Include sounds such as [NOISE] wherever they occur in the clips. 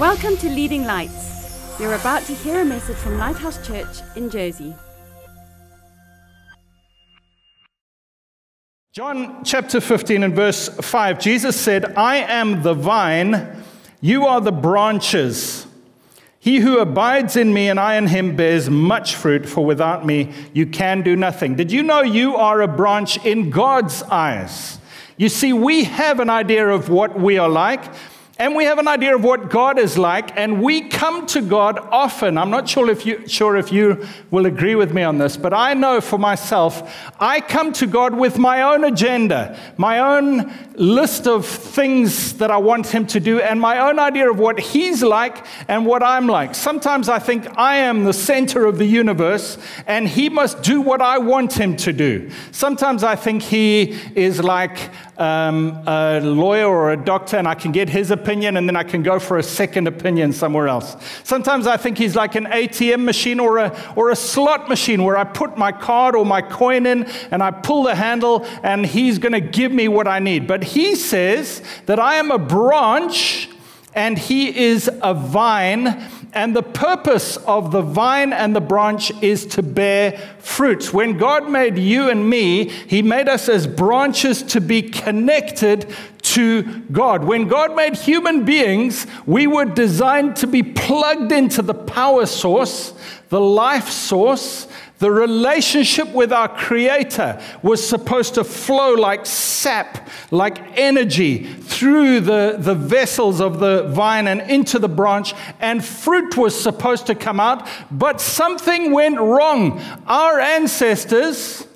Welcome to Leading Lights. You're about to hear a message from Lighthouse Church in Jersey. John chapter 15 and verse 5, Jesus said, I am the vine, you are the branches. He who abides in me and I in him bears much fruit, for without me you can do nothing. Did you know you are a branch in God's eyes? You see, we have an idea of what we are like, and we have an idea of what God is like, and we come to God often. I'm not sure if you, sure if you will agree with me on this, but I know for myself, I come to God with my own agenda, my own list of things that I want Him to do, and my own idea of what He's like and what I'm like. Sometimes I think I am the center of the universe, and He must do what I want Him to do. Sometimes I think He is like um, a lawyer or a doctor, and I can get his opinion, and then I can go for a second opinion somewhere else. Sometimes I think he's like an ATM machine or a, or a slot machine where I put my card or my coin in, and I pull the handle, and he's going to give me what I need. But he says that I am a branch, and he is a vine and the purpose of the vine and the branch is to bear fruit. When God made you and me, He made us as branches to be connected to God. When God made human beings, we were designed to be plugged into the power source, the life source, the relationship with our Creator was supposed to flow like sap, like energy through the, the vessels of the vine and into the branch, and fruit was supposed to come out, but something went wrong. Our ancestors,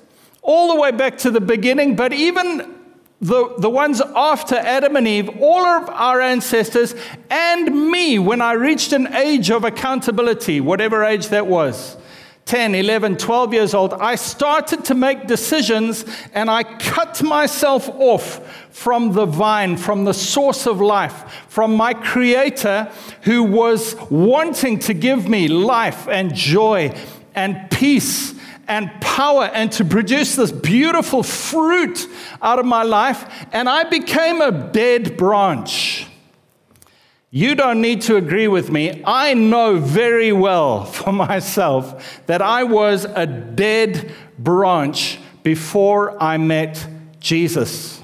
all the way back to the beginning, but even the, the ones after Adam and Eve, all of our ancestors, and me when I reached an age of accountability, whatever age that was 10, 11, 12 years old, I started to make decisions and I cut myself off from the vine, from the source of life, from my creator who was wanting to give me life and joy and peace and power and to produce this beautiful fruit out of my life. And I became a dead branch. You don't need to agree with me. I know very well [LAUGHS] for myself that I was a dead branch before I met Jesus.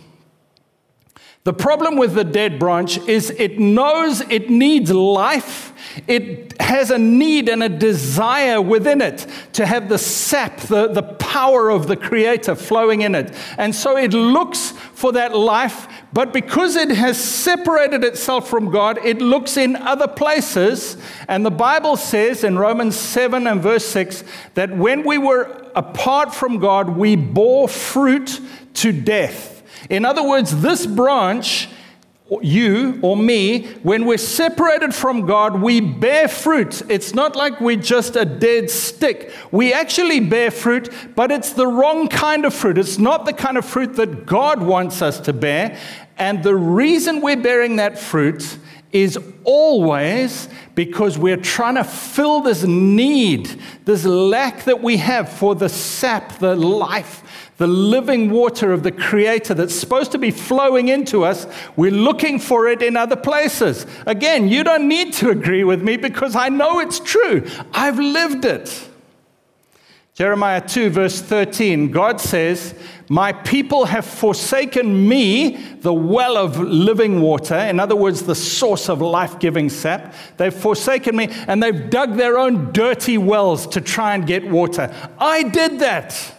The problem with the dead branch is it knows it needs life. It has a need and a desire within it to have the sap, the, the power of the Creator flowing in it. And so it looks for that life but because it has separated itself from God, it looks in other places. And the Bible says in Romans 7 and verse 6 that when we were apart from God, we bore fruit to death. In other words, this branch you or me, when we're separated from God, we bear fruit. It's not like we're just a dead stick. We actually bear fruit, but it's the wrong kind of fruit. It's not the kind of fruit that God wants us to bear. And the reason we're bearing that fruit is always because we're trying to fill this need, this lack that we have for the sap, the life, the living water of the Creator that's supposed to be flowing into us. We're looking for it in other places. Again, you don't need to agree with me because I know it's true. I've lived it. Jeremiah 2, verse 13, God says, My people have forsaken me, the well of living water, in other words, the source of life giving sap. They've forsaken me and they've dug their own dirty wells to try and get water. I did that.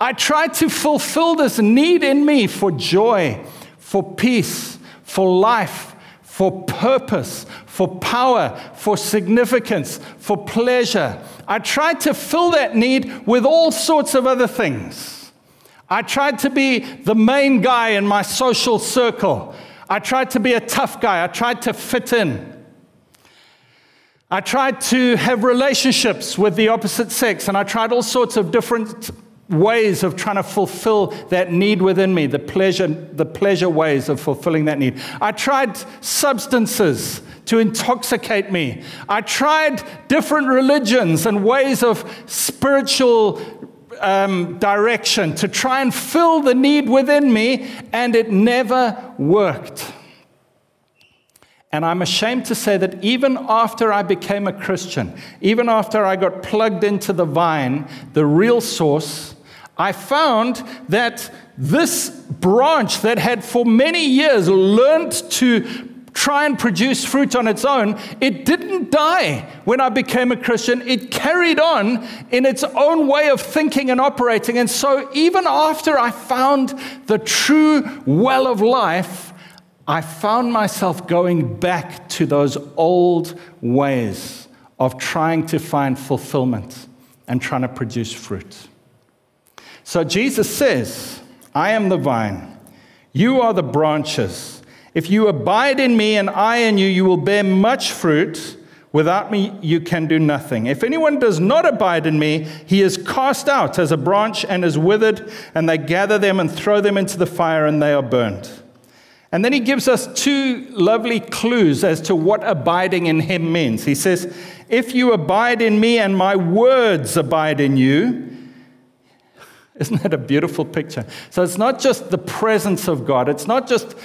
I tried to fulfill this need in me for joy, for peace, for life, for purpose, for power, for significance, for pleasure. I tried to fill that need with all sorts of other things. I tried to be the main guy in my social circle. I tried to be a tough guy. I tried to fit in. I tried to have relationships with the opposite sex, and I tried all sorts of different ways of trying to fulfill that need within me, the pleasure, the pleasure ways of fulfilling that need. I tried substances to intoxicate me. I tried different religions and ways of spiritual um, direction to try and fill the need within me, and it never worked. And I'm ashamed to say that even after I became a Christian, even after I got plugged into the vine, the real source, I found that this branch that had for many years learned to try and produce fruit on its own, it didn't die when I became a Christian. It carried on in its own way of thinking and operating. And so, even after I found the true well of life, I found myself going back to those old ways of trying to find fulfillment and trying to produce fruit. So, Jesus says, I am the vine, you are the branches. If you abide in me and I in you, you will bear much fruit. Without me, you can do nothing. If anyone does not abide in me, he is cast out as a branch and is withered, and they gather them and throw them into the fire, and they are burned. And then he gives us two lovely clues as to what abiding in him means. He says, If you abide in me and my words abide in you, isn't that a beautiful picture? So it's not just the presence of God, it's not just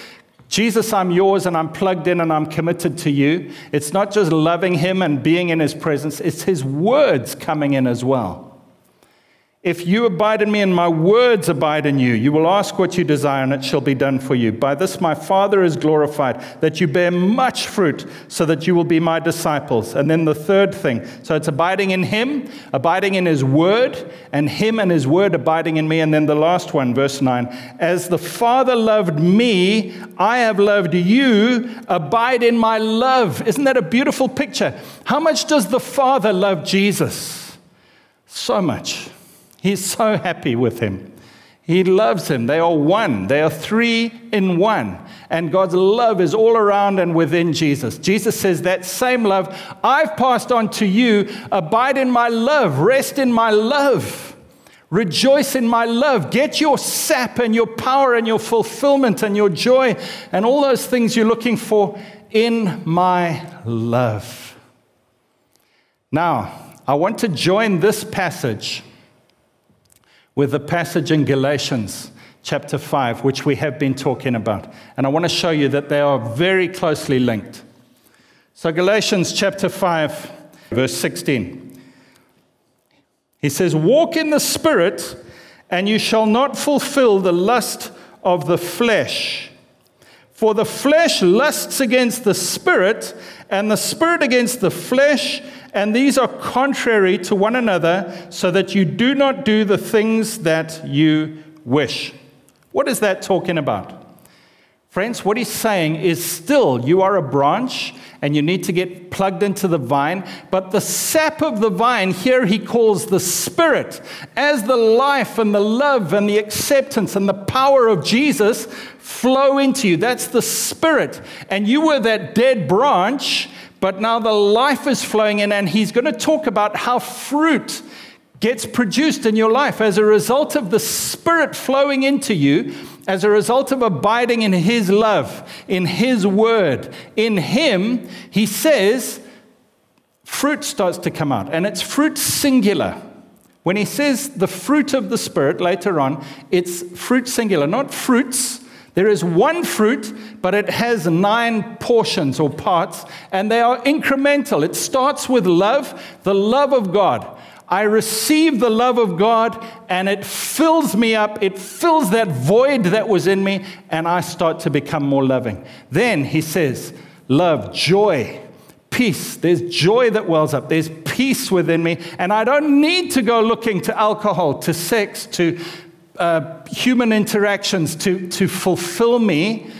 Jesus, I'm yours and I'm plugged in and I'm committed to you. It's not just loving him and being in his presence, it's his words coming in as well. If you abide in me and my words abide in you, you will ask what you desire and it shall be done for you. By this my Father is glorified, that you bear much fruit, so that you will be my disciples. And then the third thing so it's abiding in him, abiding in his word, and him and his word abiding in me. And then the last one, verse 9 As the Father loved me, I have loved you, abide in my love. Isn't that a beautiful picture? How much does the Father love Jesus? So much. He's so happy with him. He loves him. They are one. They are three in one. And God's love is all around and within Jesus. Jesus says, That same love I've passed on to you. Abide in my love. Rest in my love. Rejoice in my love. Get your sap and your power and your fulfillment and your joy and all those things you're looking for in my love. Now, I want to join this passage with the passage in Galatians chapter 5, which we have been talking about. And I want to show you that they are very closely linked. So, Galatians chapter 5, verse 16. He says, Walk in the Spirit, and you shall not fulfill the lust of the flesh. For the flesh lusts against the Spirit, and the Spirit against the flesh and these are contrary to one another, so that you do not do the things that you wish. What is that talking about? Friends, what he's saying is still you are a branch and you need to get plugged into the vine, but the sap of the vine here he calls the spirit as the life and the love and the acceptance and the power of Jesus flow into you. That's the spirit. And you were that dead branch but now the life is flowing in, and he's going to talk about how fruit gets produced in your life as a result of the Spirit flowing into you, as a result of abiding in His love, in His word, in Him, He says, fruit starts to come out, and it's fruit singular. When He says the fruit of the Spirit later on, it's fruit singular, not fruits there is one fruit, but it has nine portions or parts, and they are incremental. It starts with love, the love of God. I receive the love of God, and it fills me up. It fills that void that was in me, and I start to become more loving. Then he says, Love, joy, peace. There's joy that wells up. There's peace within me. And I don't need to go looking to alcohol, to sex, to uh, human interactions to, to fulfill me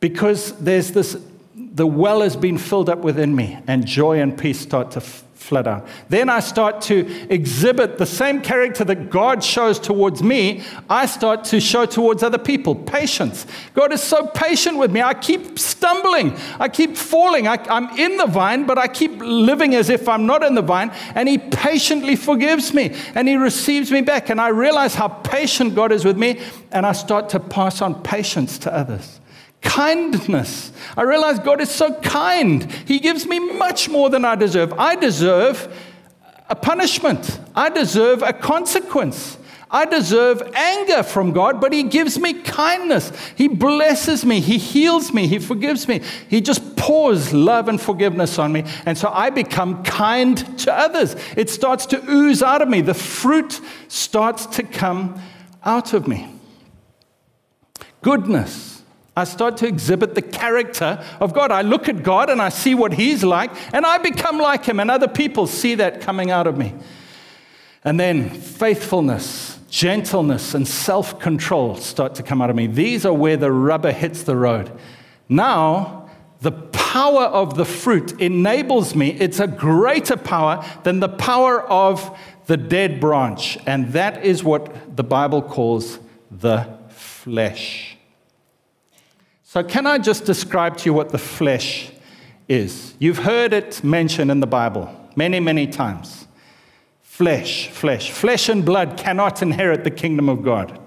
because there's this, the well has been filled up within me, and joy and peace start to flood out. Then I start to exhibit the same character that God shows towards me, I start to show towards other people patience. God is so patient with me. I keep stumbling, I keep falling. I, I'm in the vine, but I keep living as if I'm not in the vine, and He patiently forgives me and He receives me back. And I realize how patient God is with me, and I start to pass on patience to others. Kindness. I realize God is so kind. He gives me much more than I deserve. I deserve a punishment, I deserve a consequence. I deserve anger from God, but He gives me kindness. He blesses me. He heals me. He forgives me. He just pours love and forgiveness on me. And so I become kind to others. It starts to ooze out of me. The fruit starts to come out of me. Goodness. I start to exhibit the character of God. I look at God and I see what He's like, and I become like Him, and other people see that coming out of me. And then faithfulness, gentleness, and self control start to come out of me. These are where the rubber hits the road. Now, the power of the fruit enables me, it's a greater power than the power of the dead branch. And that is what the Bible calls the flesh. So, can I just describe to you what the flesh is? You've heard it mentioned in the Bible many, many times. Flesh, flesh. Flesh and blood cannot inherit the kingdom of God.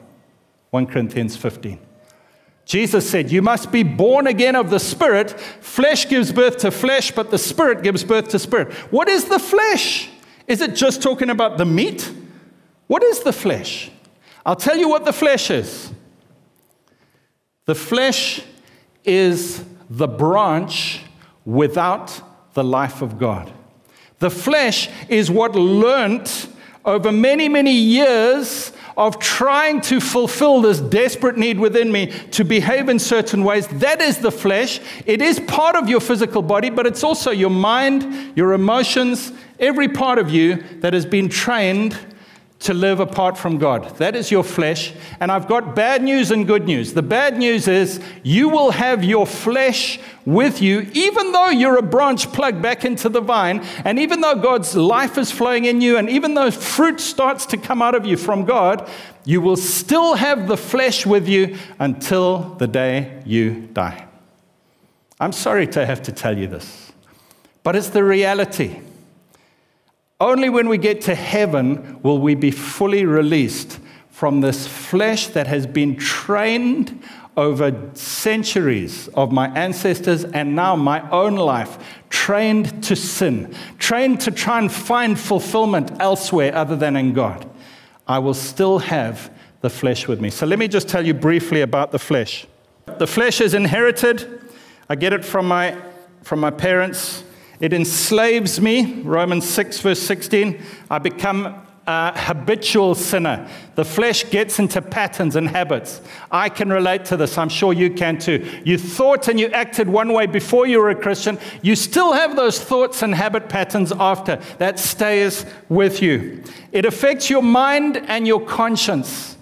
1 Corinthians 15. Jesus said, You must be born again of the Spirit. Flesh gives birth to flesh, but the Spirit gives birth to spirit. What is the flesh? Is it just talking about the meat? What is the flesh? I'll tell you what the flesh is. The flesh is the branch without the life of God. The flesh is what learnt over many, many years of trying to fulfill this desperate need within me to behave in certain ways. That is the flesh. It is part of your physical body, but it's also your mind, your emotions, every part of you that has been trained to live apart from God. That is your flesh. And I've got bad news and good news. The bad news is you will have your flesh with you, even though you're a branch plugged back into the vine, and even though God's life is flowing in you, and even though fruit starts to come out of you from God, you will still have the flesh with you until the day you die. I'm sorry to have to tell you this, but it's the reality. Only when we get to heaven will we be fully released from this flesh that has been trained over centuries of my ancestors and now my own life, trained to sin, trained to try and find fulfillment elsewhere other than in God. I will still have the flesh with me. So let me just tell you briefly about the flesh. The flesh is inherited. I get it from my, from my parents. It enslaves me. Romans 6, verse 16. I become a habitual sinner. The flesh gets into patterns and habits. I can relate to this. I'm sure you can too. You thought and you acted one way before you were a Christian. You still have those thoughts and habit patterns after. That stays with you. It affects your mind and your conscience.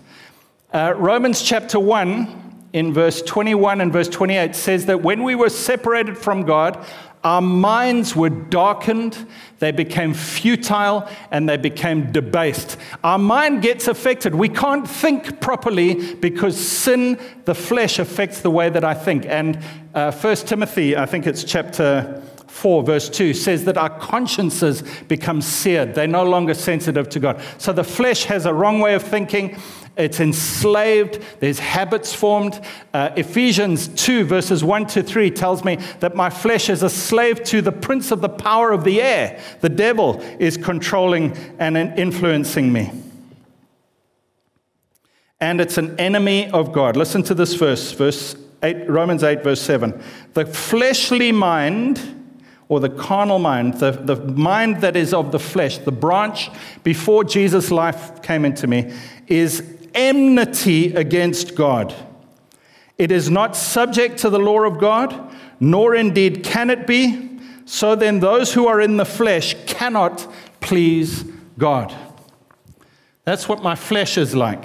Uh, Romans chapter 1, in verse 21 and verse 28, says that when we were separated from God, our minds were darkened, they became futile, and they became debased. Our mind gets affected. We can't think properly because sin, the flesh, affects the way that I think. And uh, 1 Timothy, I think it's chapter 4, verse 2, says that our consciences become seared. They're no longer sensitive to God. So the flesh has a wrong way of thinking. It's enslaved. There's habits formed. Uh, Ephesians 2, verses 1 to 3 tells me that my flesh is a slave to the prince of the power of the air. The devil is controlling and influencing me. And it's an enemy of God. Listen to this verse, verse 8, Romans 8, verse 7. The fleshly mind or the carnal mind, the, the mind that is of the flesh, the branch before Jesus' life came into me, is enmity against God. It is not subject to the law of God, nor indeed can it be. So then, those who are in the flesh cannot please God. That's what my flesh is like.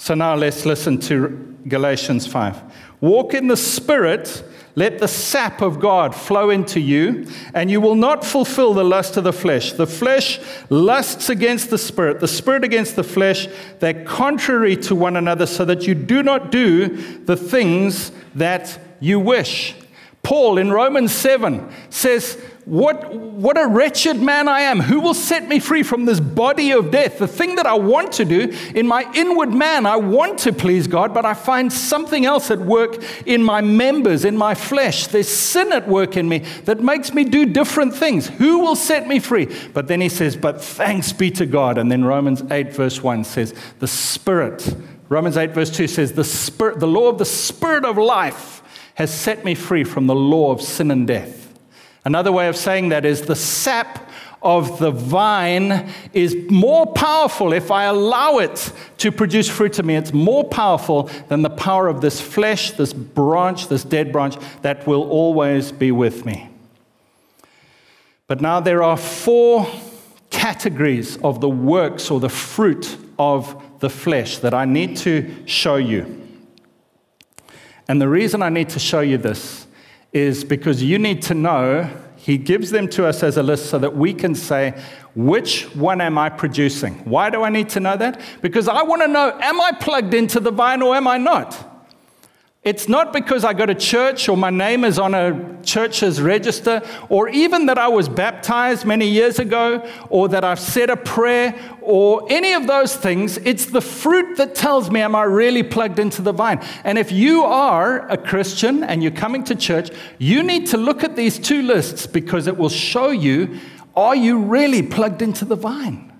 So now let's listen to Galatians 5. Walk in the Spirit let the sap of God flow into you, and you will not fulfill the lust of the flesh. The flesh lusts against the spirit, the spirit against the flesh. They're contrary to one another, so that you do not do the things that you wish. Paul in Romans 7 says, what, what a wretched man I am. Who will set me free from this body of death? The thing that I want to do in my inward man, I want to please God, but I find something else at work in my members, in my flesh. There's sin at work in me that makes me do different things. Who will set me free? But then he says, But thanks be to God. And then Romans 8, verse 1 says, The Spirit. Romans 8, verse 2 says, The Spirit, the law of the Spirit of life has set me free from the law of sin and death. Another way of saying that is the sap of the vine is more powerful if I allow it to produce fruit to me. It's more powerful than the power of this flesh, this branch, this dead branch that will always be with me. But now there are four categories of the works or the fruit of the flesh that I need to show you. And the reason I need to show you this is because you need to know, he gives them to us as a list so that we can say, which one am I producing? Why do I need to know that? Because I want to know, am I plugged into the vine or am I not? It's not because I go to church or my name is on a church's register or even that I was baptized many years ago or that I've said a prayer or any of those things. It's the fruit that tells me, am I really plugged into the vine? And if you are a Christian and you're coming to church, you need to look at these two lists because it will show you, are you really plugged into the vine?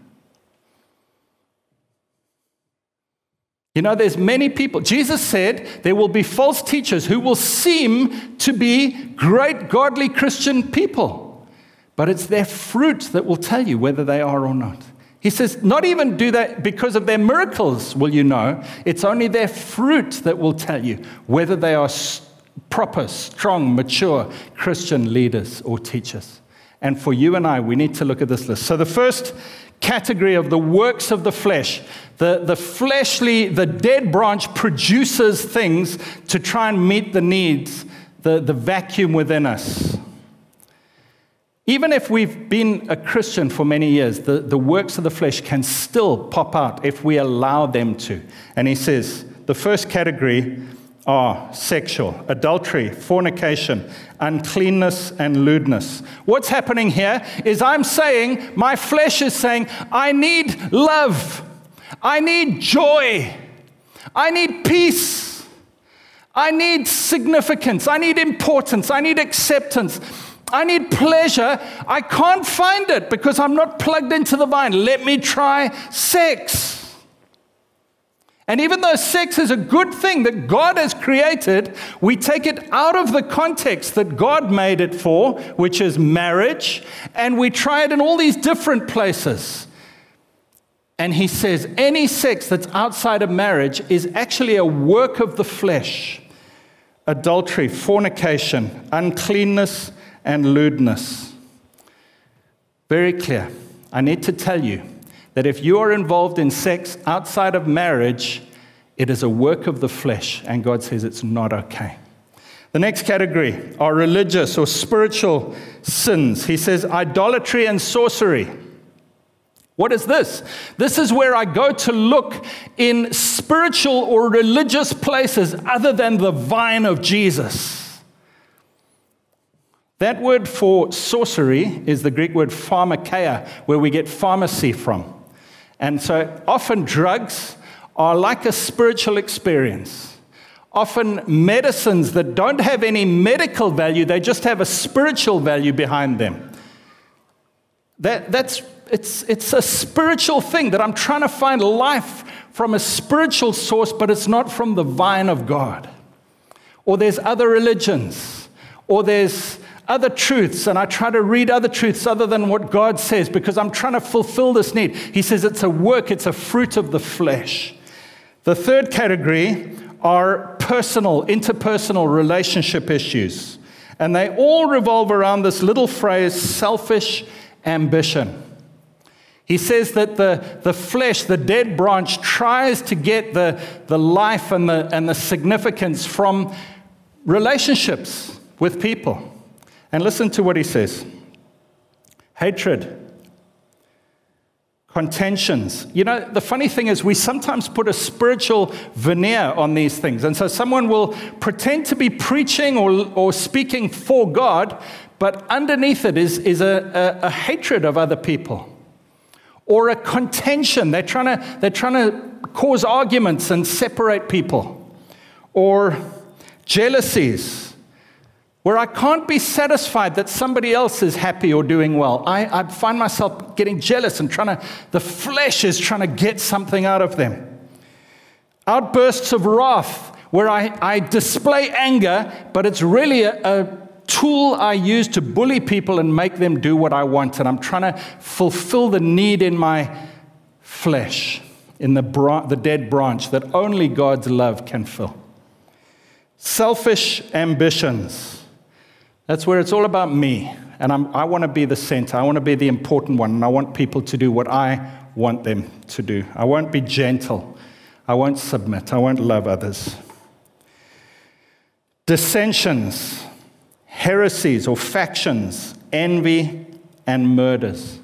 You know, there's many people. Jesus said there will be false teachers who will seem to be great, godly Christian people, but it's their fruit that will tell you whether they are or not. He says, not even do that because of their miracles will you know. It's only their fruit that will tell you whether they are proper, strong, mature Christian leaders or teachers. And for you and I, we need to look at this list. So the first category of the works of the flesh. The, the fleshly, the dead branch produces things to try and meet the needs, the, the vacuum within us. Even if we've been a Christian for many years, the, the works of the flesh can still pop out if we allow them to. And he says the first category are sexual, adultery, fornication, uncleanness, and lewdness. What's happening here is I'm saying, my flesh is saying, I need love, I need joy, I need peace, I need significance, I need importance, I need acceptance. I need pleasure. I can't find it because I'm not plugged into the vine. Let me try sex. And even though sex is a good thing that God has created, we take it out of the context that God made it for, which is marriage, and we try it in all these different places. And he says any sex that's outside of marriage is actually a work of the flesh adultery, fornication, uncleanness, and lewdness. Very clear. I need to tell you that if you are involved in sex outside of marriage, it is a work of the flesh, and God says it's not okay. The next category are religious or spiritual sins. He says idolatry and sorcery. What is this? This is where I go to look in spiritual or religious places other than the vine of Jesus. That word for sorcery is the Greek word pharmakeia, where we get pharmacy from. And so often drugs are like a spiritual experience. Often medicines that don't have any medical value, they just have a spiritual value behind them. That, that's, it's, it's a spiritual thing that I'm trying to find life from a spiritual source, but it's not from the vine of God. Or there's other religions, or there's other truths and I try to read other truths other than what God says because I'm trying to fulfill this need. He says it's a work, it's a fruit of the flesh. The third category are personal, interpersonal relationship issues. And they all revolve around this little phrase selfish ambition. He says that the, the flesh, the dead branch, tries to get the, the life and the, and the significance from relationships with people. And listen to what he says hatred, contentions. You know, the funny thing is, we sometimes put a spiritual veneer on these things. And so someone will pretend to be preaching or, or speaking for God, but underneath it is, is a, a, a hatred of other people or a contention. They're trying, to, they're trying to cause arguments and separate people. Or jealousies, where I can't be satisfied that somebody else is happy or doing well. I, I find myself getting jealous and trying to, the flesh is trying to get something out of them. Outbursts of wrath, where I, I display anger, but it's really a, a tool I use to bully people and make them do what I want. And I'm trying to fulfill the need in my flesh, in the, bra- the dead branch that only God's love can fill. Selfish ambitions. That's where it's all about me. And I'm, i want to be the center. I want to be the important one. And I want people to do what I want them to do. I won't be gentle. I won't submit. I won't love others. Dissensions heresies or factions, envy, and murders.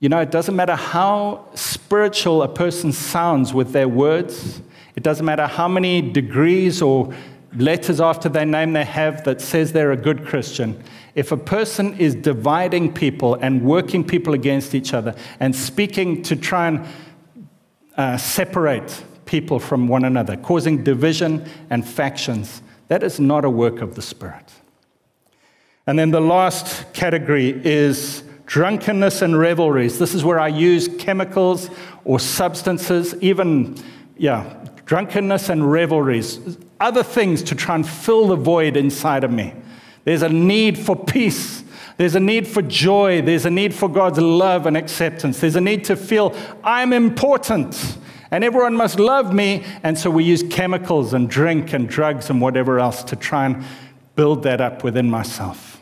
You know, it doesn't matter how spiritual a person sounds with their words, it doesn't matter how many degrees or letters after their name they have that says they're a good Christian. If a person is dividing people and working people against each other and speaking to try and uh, separate people from one another, causing division and factions, that is not a work of the Spirit. And then the last category is drunkenness and revelries. This is where I use chemicals or substances, even, yeah, drunkenness and revelries, other things to try and fill the void inside of me. There's a need for peace. There's a need for joy. There's a need for God's love and acceptance. There's a need to feel I'm important and everyone must love me. And so we use chemicals and drink and drugs and whatever else to try and build that up within myself.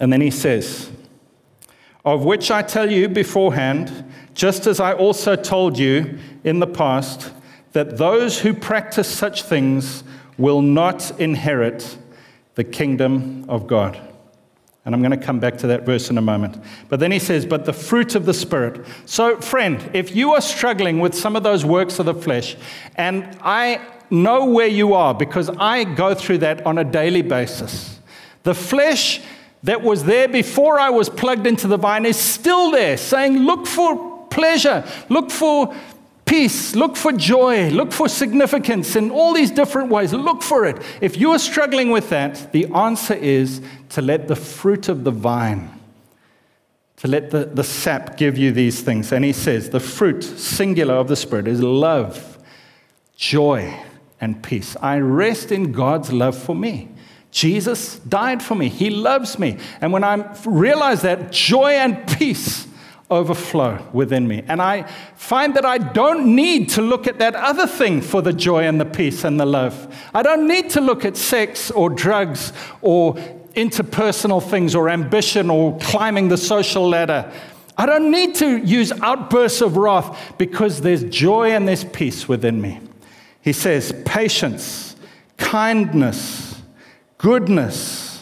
And then he says, Of which I tell you beforehand, just as I also told you in the past, that those who practice such things will not inherit the kingdom of God. And I'm going to come back to that verse in a moment. But then he says, But the fruit of the Spirit. So, friend, if you are struggling with some of those works of the flesh, and I know where you are because I go through that on a daily basis, the flesh that was there before I was plugged into the vine is still there, saying, Look for pleasure, look for peace, look for joy, look for significance in all these different ways. Look for it. If you are struggling with that, the answer is to let the fruit of the vine, to let the, the sap give you these things. And he says, the fruit, singular of the Spirit, is love, joy, and peace. I rest in God's love for me. Jesus died for me. He loves me. And when I realize that, joy and peace overflow within me. And I find that I don't need to look at that other thing for the joy and the peace and the love. I don't need to look at sex or drugs or interpersonal things or ambition or climbing the social ladder. I don't need to use outbursts of wrath because there's joy and there's peace within me. He says, patience, kindness, goodness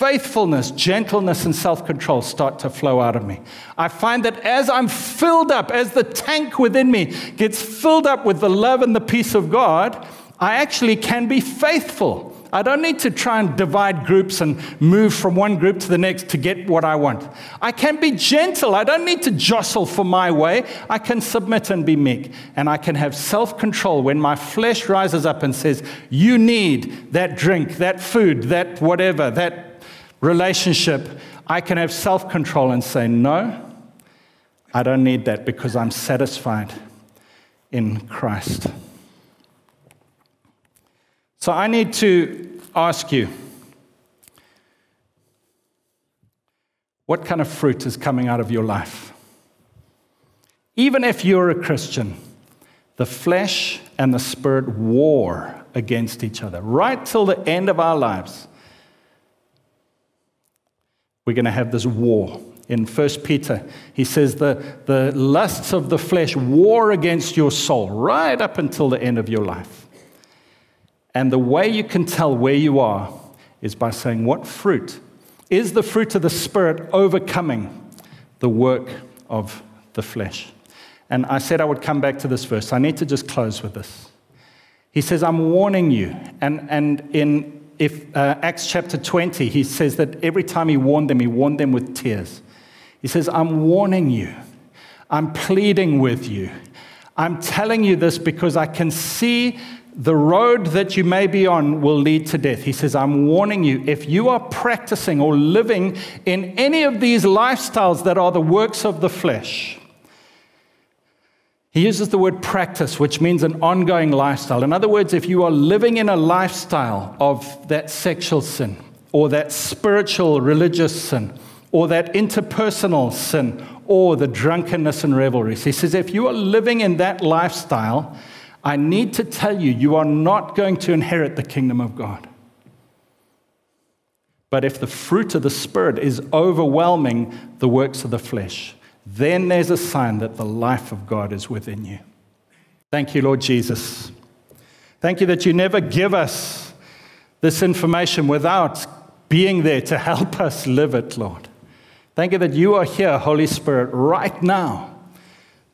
faithfulness, gentleness, and self control start to flow out of me. I find that as I'm filled up, as the tank within me gets filled up with the love and the peace of God, I actually can be faithful. I don't need to try and divide groups and move from one group to the next to get what I want. I can be gentle. I don't need to jostle for my way. I can submit and be meek. And I can have self control when my flesh rises up and says, You need that drink, that food, that whatever, that relationship, I can have self control and say, No, I don't need that because I'm satisfied in Christ. So I need to ask you what kind of fruit is coming out of your life? Even if you're a Christian, the flesh and the spirit war against each other right till the end of our lives we're going to have this war. In 1 Peter, he says the, the lusts of the flesh war against your soul right up until the end of your life. And the way you can tell where you are is by saying, What fruit? Is the fruit of the Spirit overcoming the work of the flesh? And I said I would come back to this verse. I need to just close with this. He says, I'm warning you. And, and in if, uh, Acts chapter 20, he says that every time he warned them, he warned them with tears. He says, I'm warning you, I'm pleading with you. I'm telling you this because I can see the road that you may be on will lead to death. He says, I'm warning you, if you are practicing or living in any of these lifestyles that are the works of the flesh, he uses the word practice, which means an ongoing lifestyle. In other words, if you are living in a lifestyle of that sexual sin, or that spiritual religious sin, or that interpersonal sin, or the drunkenness and revelries, he says, if you are living in that lifestyle, I need to tell you, you are not going to inherit the kingdom of God. But if the fruit of the Spirit is overwhelming the works of the flesh, then there's a sign that the life of God is within you. Thank you, Lord Jesus. Thank you that you never give us this information without being there to help us live it, Lord. Thank you that you are here, Holy Spirit, right now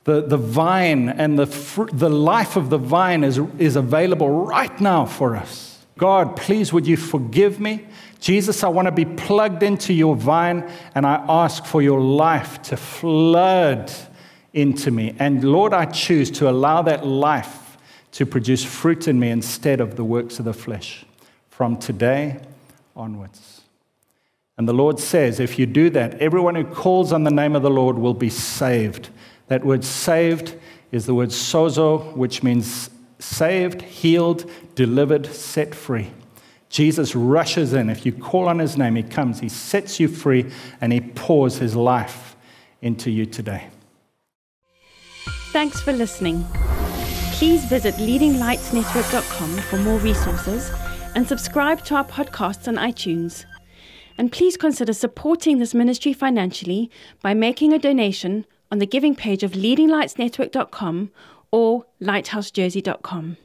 the, the vine and the, fr- the life of the vine is, is available right now for us. God, please would you forgive me? Jesus, I want to be plugged into your vine and I ask for your life to flood into me. And Lord, I choose to allow that life to produce fruit in me instead of the works of the flesh from today onwards. And the Lord says, if you do that, everyone who calls on the name of the Lord will be saved. That word saved is the word sozo, which means saved, healed, delivered, set free. Jesus rushes in. If you call on his name, he comes, he sets you free, and he pours his life into you today. Thanks for listening. Please visit leadinglightsnetwork.com for more resources and subscribe to our podcasts on iTunes. And please consider supporting this ministry financially by making a donation on the giving page of leadinglightsnetwork.com or lighthousejersey.com.